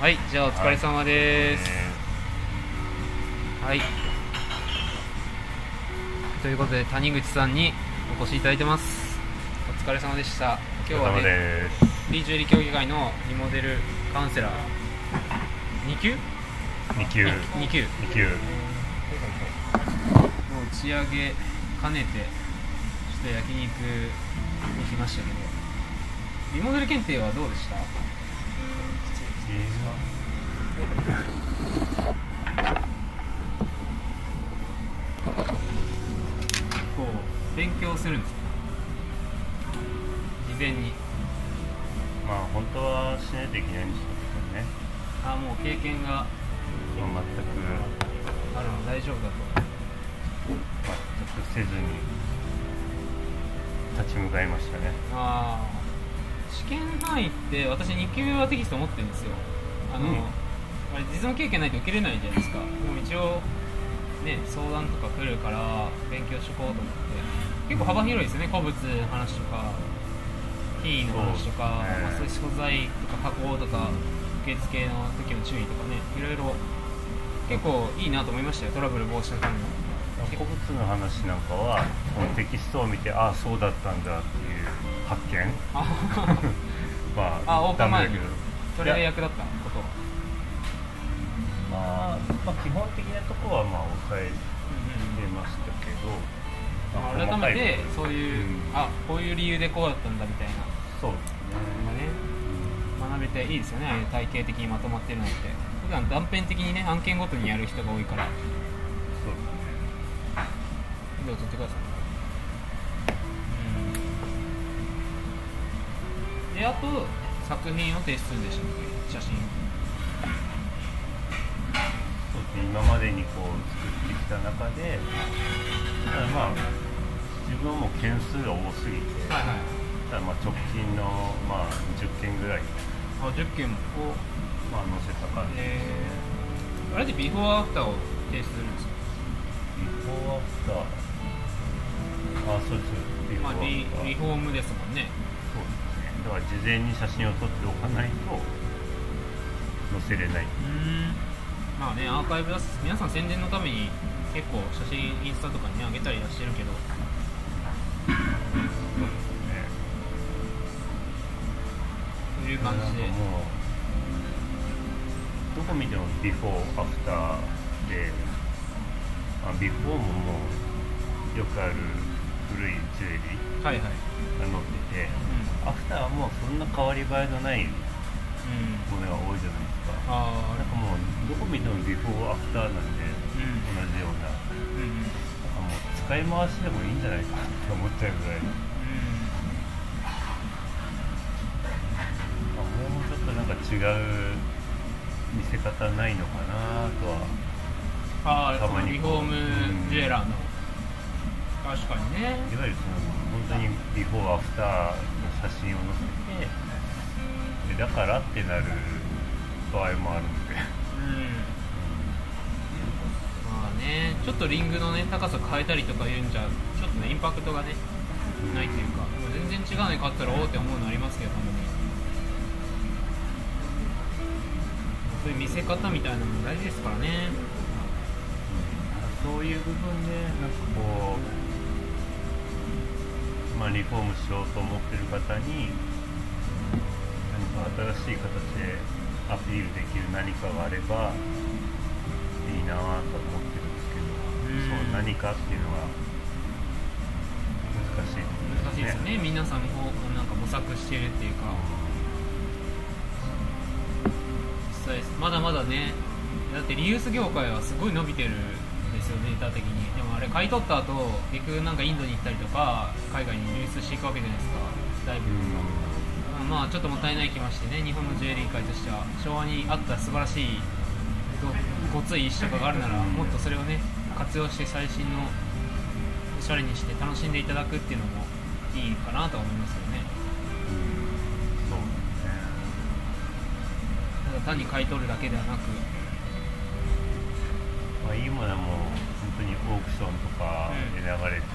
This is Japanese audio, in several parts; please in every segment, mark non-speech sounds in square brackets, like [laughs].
はいじゃあお疲れ様です、はい。ということで谷口さんにお越しいただいてます。お疲れ様でした。今日はねです。フリージュエリー協議会のリモデルカウンセラー。2級？2級。2級。2級。の打ち上げ兼ねてちょっと焼肉に来ましたけど。リモデル検定はどうでした？こう勉強するんですか？事前に。まあ本当はしないといけないんでしょうけどね。あもう経験が。全く。あるの大丈夫だと。全くせずに立ち向かいましたね。ああ試験範囲って私2級はテキスト持ってるんですよあの、うん。あれ実務経験ないと受けれないじゃないですか。でも一応ね相談とか来るから勉強しとこうと思って。結構幅広いですよね古物の話とかキーの話とかそうまあ、そういう素材とか加工とか受付の時の注意とかねいろいろ。結構いいなと思いましたよトラブル防止のための古物の話なんかはこのテキストを見てああそうだったんだっていう発見。あ [laughs] まあオープン前に。ダメだけどそれが役立ったことはまあ、まあ基本的なところはまあ抑えうんうんてましたけど、まあまあ改めてそういう、うん。あこういう理由でこうだったんだみたいな。そうですのがね、ね学べていいですよね。ああいう体系的にまとまってるのって。普段断片的にね案件ごとにやる人が多いから。そうですね。どうぞ取ってください、うん、であと作品を提出するんでしたっけ？写真。そうですね。今までにこう作ってきた中でただまあ自分はもう件数が多すぎて、はいはい。ただまあ直近の、まあ、10件ぐらい、あ10件をまあ、載せた感じ。えー、あれでビフォーアフターを提出するんですか？ビフォーアフター。あそうです。ビフォーアフター、まあリリフォームですもんねそうですねだから事前に写真を撮っておかないと載せれない。うん。まあねアーカイブ出す皆さん宣伝のために結構写真インスタとかにね上げたりはしてるけど。そうですね。そういう感じで。もうどこ見てもビフォーアフターで、まあ、ビフォーももうよくある古いジュエリーはいはい。が載っててうアフターはもうそんな変わり映えのないん、うん、ものが多いじゃないですか。ああなんかもうどこ見てもビフォーアフターなんでうん。同じような。うんうん。なんかもう使い回しでもいいんじゃないかって思っちゃうぐらいあもうちょっとなんか違う見せ方ないのかなとは。ああたまにリフォームジュエラーの。確かにね。いわゆるその本当にビフォーアフターの写真を載せてでだからってなる場合もあるので、うん。まあねちょっとリングのね高さ変えたりとかいうんじゃちょっとねインパクトがねないというか全然違うのに買ったらおおって思うのありますけどたまにそういう見せ方みたいなのも大事ですからね。そういう部分でなんかこう、まあ、リフォームしようと思ってる方に何か新しい形でアピールできる何かがあればいいなぁと思ってるんですけど、うん。そう何かっていうのは難しいところ難しいですよね。皆さんもなんか模索してるっていうか。実際まだまだねだってリユース業界はすごい伸びてるんですよデータ的にあれ買い取った後結局なんかインドに行ったりとか海外に流出していくわけじゃないですか。大部分が、まあちょっともったいない気もしてね日本のジュエリー界としては。昭和にあった素晴らしいごごつい石とかがあるならもっとそれをね活用して最新のおしゃれにして楽しんでいただくっていうのもいいかなとは思いますよね。そうね。ただ単に買い取るだけではなく。まあ、いいものはもう本当にオークションとかで流れて、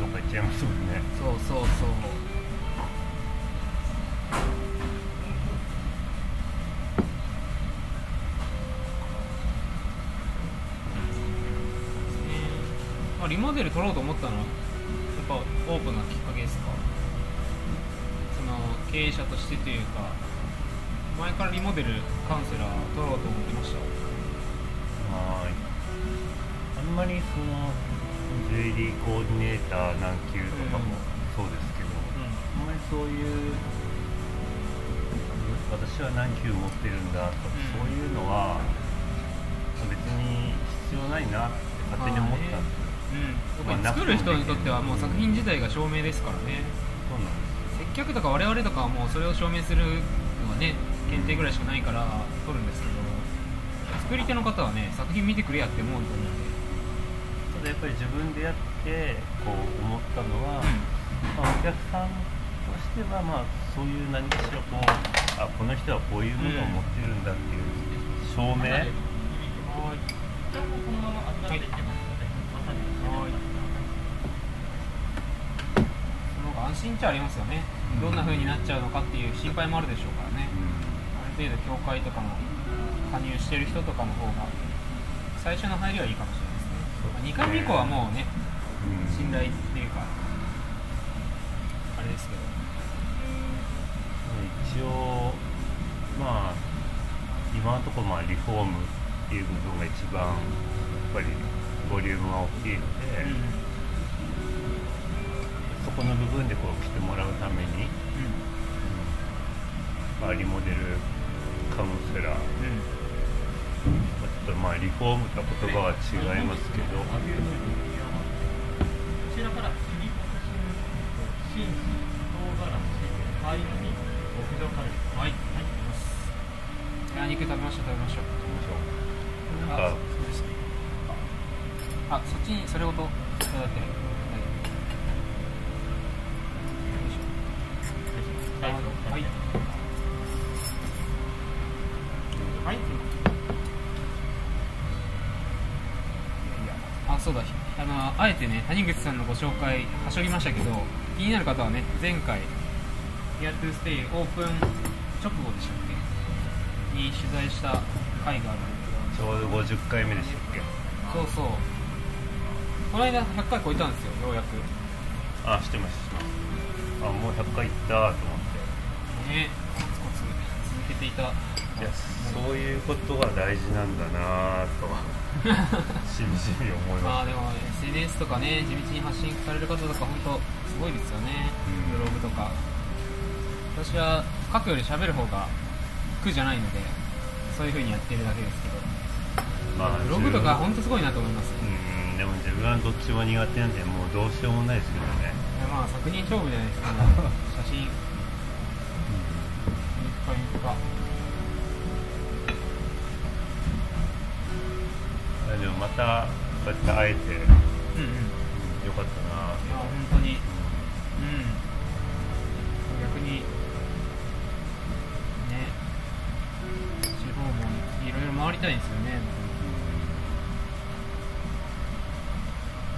どっか行っちゃいますもんね。そうそうそう。あリモデル取ろうと思ったの？やっぱオープンなきっかけですか？その経営者としてというか前からリモデルカウンセラー取ろうと思ってました。はいんまりそのジュエリーコーディネーター何級とかもそうですけど、あんまりそういう私は何級持ってるんだとか、うん。そういうのは別に必要ないなって勝手に思ったんですよ、うん、やっぱり作る人にとってはもう作品自体が証明ですからね。そうなんです接客とか我々とかはもうそれを証明するのはね検定ぐらいしかないから取るんですけど作り手の方はね作品見てくれやって思うと思うんやっぱり自分でやってこう思ったのは、まあ、お客さんとしてはまあそういう何かしらこうあこの人はこういうものを持ってるんだっていう証明、はい。その安心っちゃありますよね、うん。どんな風になっちゃうのかっていう心配もあるでしょうからね、ある程度協会とかも加入してる人とかの方が最初の入りはいいかもしれない。ですね、まあ、2回目以降はもうねうん。信頼っていうかあれですけど。一応まあ今のところまあリフォームっていう部分が一番やっぱりボリュームが大きいので、そこの部分でこう来てもらうために、まあ、リモデルカウンセラー、まあちょっとまあリフォームとは言葉は違いますけど、い、はい、あ肉食べましょう食べましょうなんかあそうですね。あそっちにそれごといただいてあえてね谷口さんのご紹介はしょりましたけど気になる方はね前回「Here to Stay」オープン直後でしたっけ？に取材した回があるんですけど。ちょうど50回目でしたっけ？そうそう。この間100回超えたんですよようやく。あ知ってます知ってます。あもう100回いったと思って。ねコツコツ続けていたいやそういうことが大事なんだなぁと [laughs] しみじみ思いままあでも SNS とかね地道に発信される方とか本当すごいですよね、うん。ブログとか。私は書くより喋る方が苦じゃないのでそういう風にやってるだけですけど。す、まあブログとか本当すごいなと思います、うんでも自分はどっちも苦手なんでもうどうしようもないですけどね、まあ作品勝負じゃないですか、[laughs] 写真。日課日課あでもまたこうやって会えてうんうんいよかったなぁや本当に。うん。逆にね地方もいろいろ回りたいんですよね。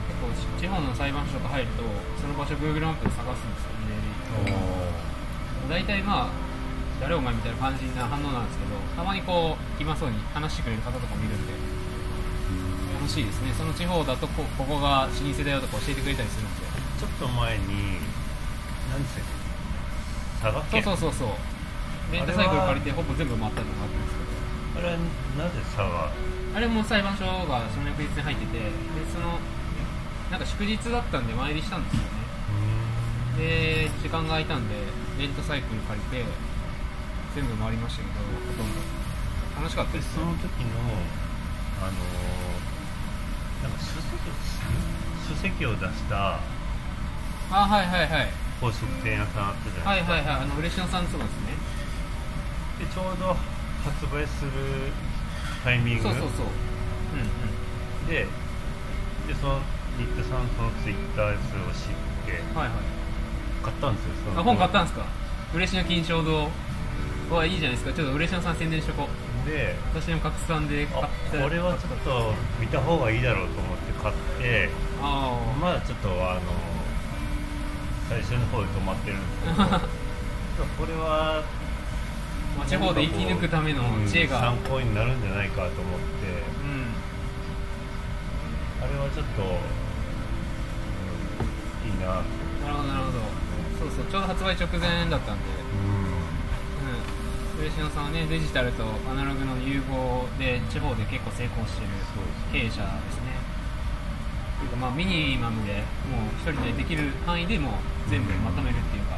結構地方の裁判所とか入るとその場所 Google マップで探すんですよね。大体まあ誰お前みたいな感じな反応なんですけどたまにこう暇そうに話してくれる方とかもいるんで楽しいですね。その地方だとこここが老舗だよとか教えてくれたりするんで。ちょっと前に何でしたっけ？佐賀そう県そうそうそう。レンタサイクル借りてほぼ全部回ったのがあったんですけど。あれはなぜ佐賀？あれも裁判所がその翌日に入っててでそのなんか祝日だったんで参りしたんですよね。で時間が空いたんでレンタサイクル借りて全部回りましたけどほとんど。楽しかったでですその時のあのーなんか書籍書籍を出したあはいはいはい。宝飾店屋さんあったじゃなはいいですか、はいはいあの嬉野さんそうですね。でちょうど発売するタイミング。そうそうそう。うんででその新田さんそのツイッターを知ってうんはいはい。買ったんですよそのあ本買ったんですか？嬉野金賞堂。はいいじゃないですか。ちょっと嬉野さん宣伝しとこうで私も拡散で買あってこれはちょっと見た方がいいだろうと思って買ってああ。まだちょっとあの最初の方で止まってるんですけど。[laughs] これはまあ地方で生き抜くための知恵が、うん参考になるんじゃないかと思って。うん。あれはちょっといいな。となるほどなるほど。そうそうちょうど発売直前だったんで。うんうん上島さんはねデジタルとアナログの融合で地方で結構成功してる経営者ですね。というかまあミニマムでもう一人でできる範囲でもう全部まとめるっていうか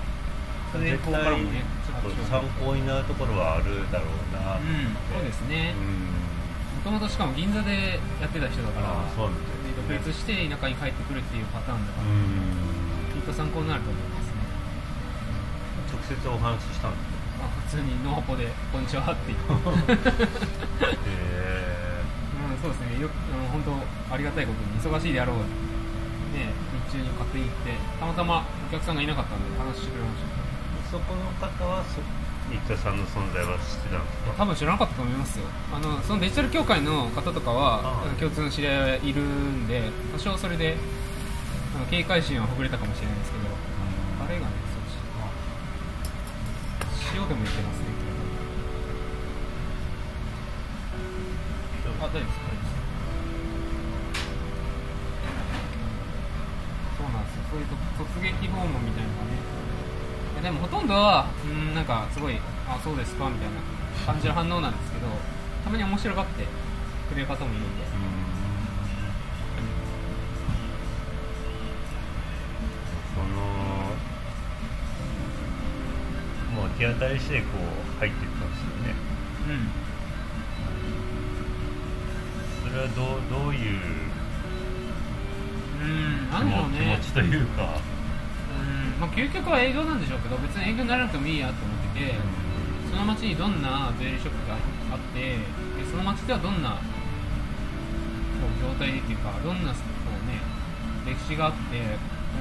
それで絶ここから対もねちょっと参考になるところはあるだろうなうん。そうですね。うん。もともとしかも銀座でやってた人だから独ですね立して田舎に帰ってくるっていうパターンだかうら、ん。きっと参考になると思いますね。直接お話ししたんですまあ、普通にノーポで「こんにちは」って言ってけどへうん、そうですね、よくあの本当ありがたいことに忙しいであろう、ね、日中に買って行って、たまたまお客さんがいなかったんで話してくれました。えそこの方はそ新田さんの存在は知ってたんですか？多分知らなかったと思いますよ。あのそのデジタル協会の方とかは共通の知り合いがいるんで、多少それであの警戒心はほぐれたかもしれないですけど、あれがね、そっち。塩でもいけますね。あ、大丈夫です。そうなんですよ。そういうと突撃訪問みたいなのがね。いやでもほとんどは、うん、なんかすごい、あ、そうですかみたいな感じの反応なんですけど、たまに面白がってくれる方もいるんで。そ手当たりしてこう入っていったんですよね。うん。それはどうどういううん、ね。気持ちというか、うん、まあ究極は営業なんでしょうけど、別に営業にならなくてもいいやと思ってて、その町にどんなジュエリーショップがあってでその町ではどんなこう業態でっていうかどんなこう、ね、歴史があってこ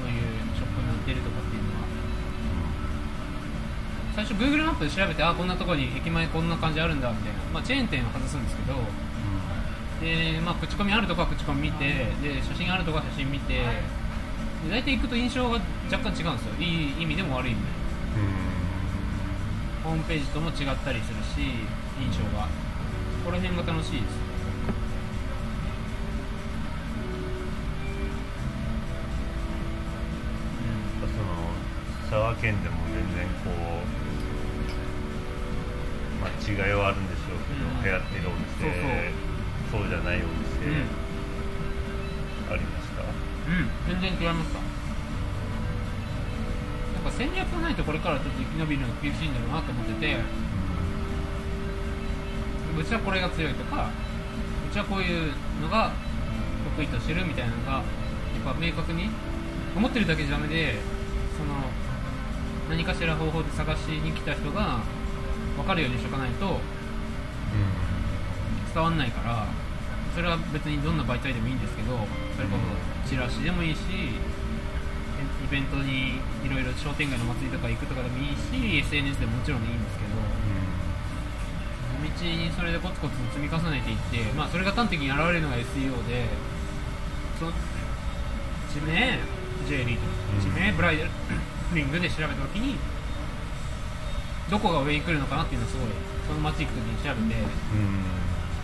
ういうショップになってるとかっていう最初 Google マップで調べてあこんなところに駅前こんな感じあるんだみたいな、まあ、チェーン店を外すんですけど。で、まあ、口コミあるとこは口コミ見てで写真あるとこは写真見て。で大体行くと印象が若干違うんですよ。いい意味でも悪い意味で。もホームページとも違ったりするし印象が。この辺が楽しいです。その佐賀県でも違いはあるんでしょうけど、うん。流行ってるお店そうじゃないお店、うん。ありました？うん。全然違いましたなんか戦略がないとこれからちょっと生き延びるの厳しいんだろうなと思っててうちはこれが強いとかうちはこういうのが得意としてるみたいなのがやっぱ明確に思ってるだけじゃダメでその何かしら方法で探しに来た人が分かるようにしとかないと伝わんないからそれは別にどんな媒体でもいいんですけどそれこそチラシでもいいしイベントにいろいろ商店街の祭りとか行くとかでもいいし SNS でももちろんいいんですけど地道にそれでコツコツ積み重ねていって、まあ、それが端的に現れるのが SEO でその地名 J リーうんグ地名ブライダリングで調べた時にどこが上に来るのかなっていうのをすごいその街行く時に調べて。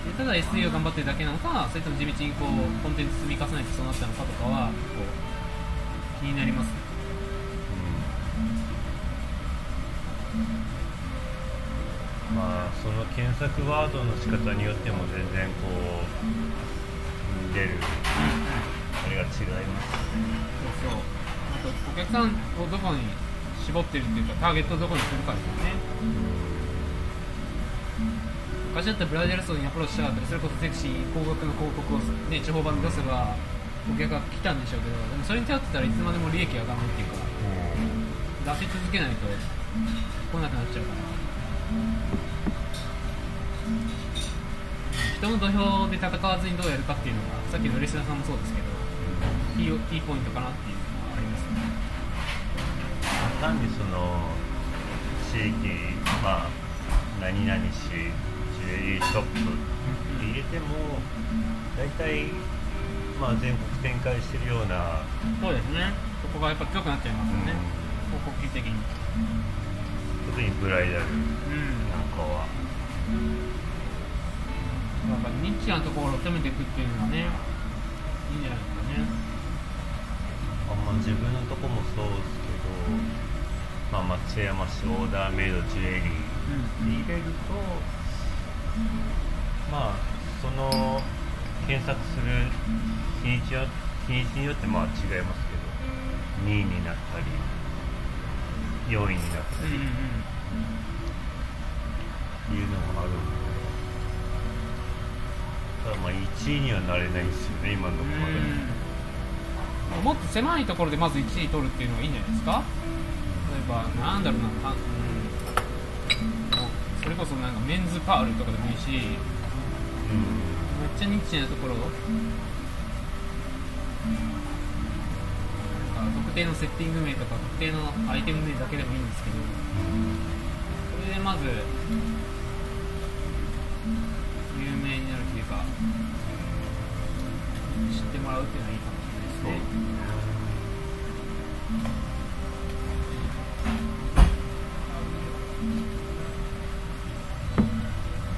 でただ SEO 頑張ってるだけなのかそれとも地道にこうコンテンツ積み重ねてそうなったのかとかはこう気になりますね。まあその検索ワードの仕方によっても全然こう出る。あれが違います。そうそう。あとお客さんをどこに絞ってるっていうかターゲットをどこにするかですよね。昔だったらブラジル層にアプローチしたかったりそれこそセクシー高額の広告を、ね、地方版で出せばお客が来たんでしょうけどでもそれに頼ってたらいつまでも利益上がらないっていうか出し続けないと来なくなっちゃうから。人の土俵で戦わずにどうやるかっていうのがさっきのレスナーさんもそうですけどキーキーポイントかなっていう単にその地域まあ何々市ジュエリーショップって入れても大体まあ全国展開してるようなそうですね。そこがやっぱ強くなっちゃいますよね、広告費的に。特にブライダルうん。なんかは。やっぱニッチなところを攻めていくっていうのはねいいんじゃないですかね。あんま自分のとこそうですけど、まあ、松山市オーダーメイドジュエリーに入れるとまあその検索する日にちは日にちによってまあ違いますけど2位になったり4位になったりいうのがあるんで。ただまあ1位にはなれないんですよね今のところまで、うん。もっと狭いところでまず1位取るっていうのがいいんじゃないですか？例えばなんだろうなか、うん、それこそなんかメンズパールとかでもいいしうんめっちゃニッチなところ。なんか特定のセッティング名とか特定のアイテム名だけでもいいんですけどそれでまず有名になるというか知ってもらうっていうのはいいかもしれないですね。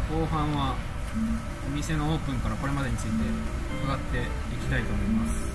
後半はお店のオープンからこれまでについて伺っていきたいと思います。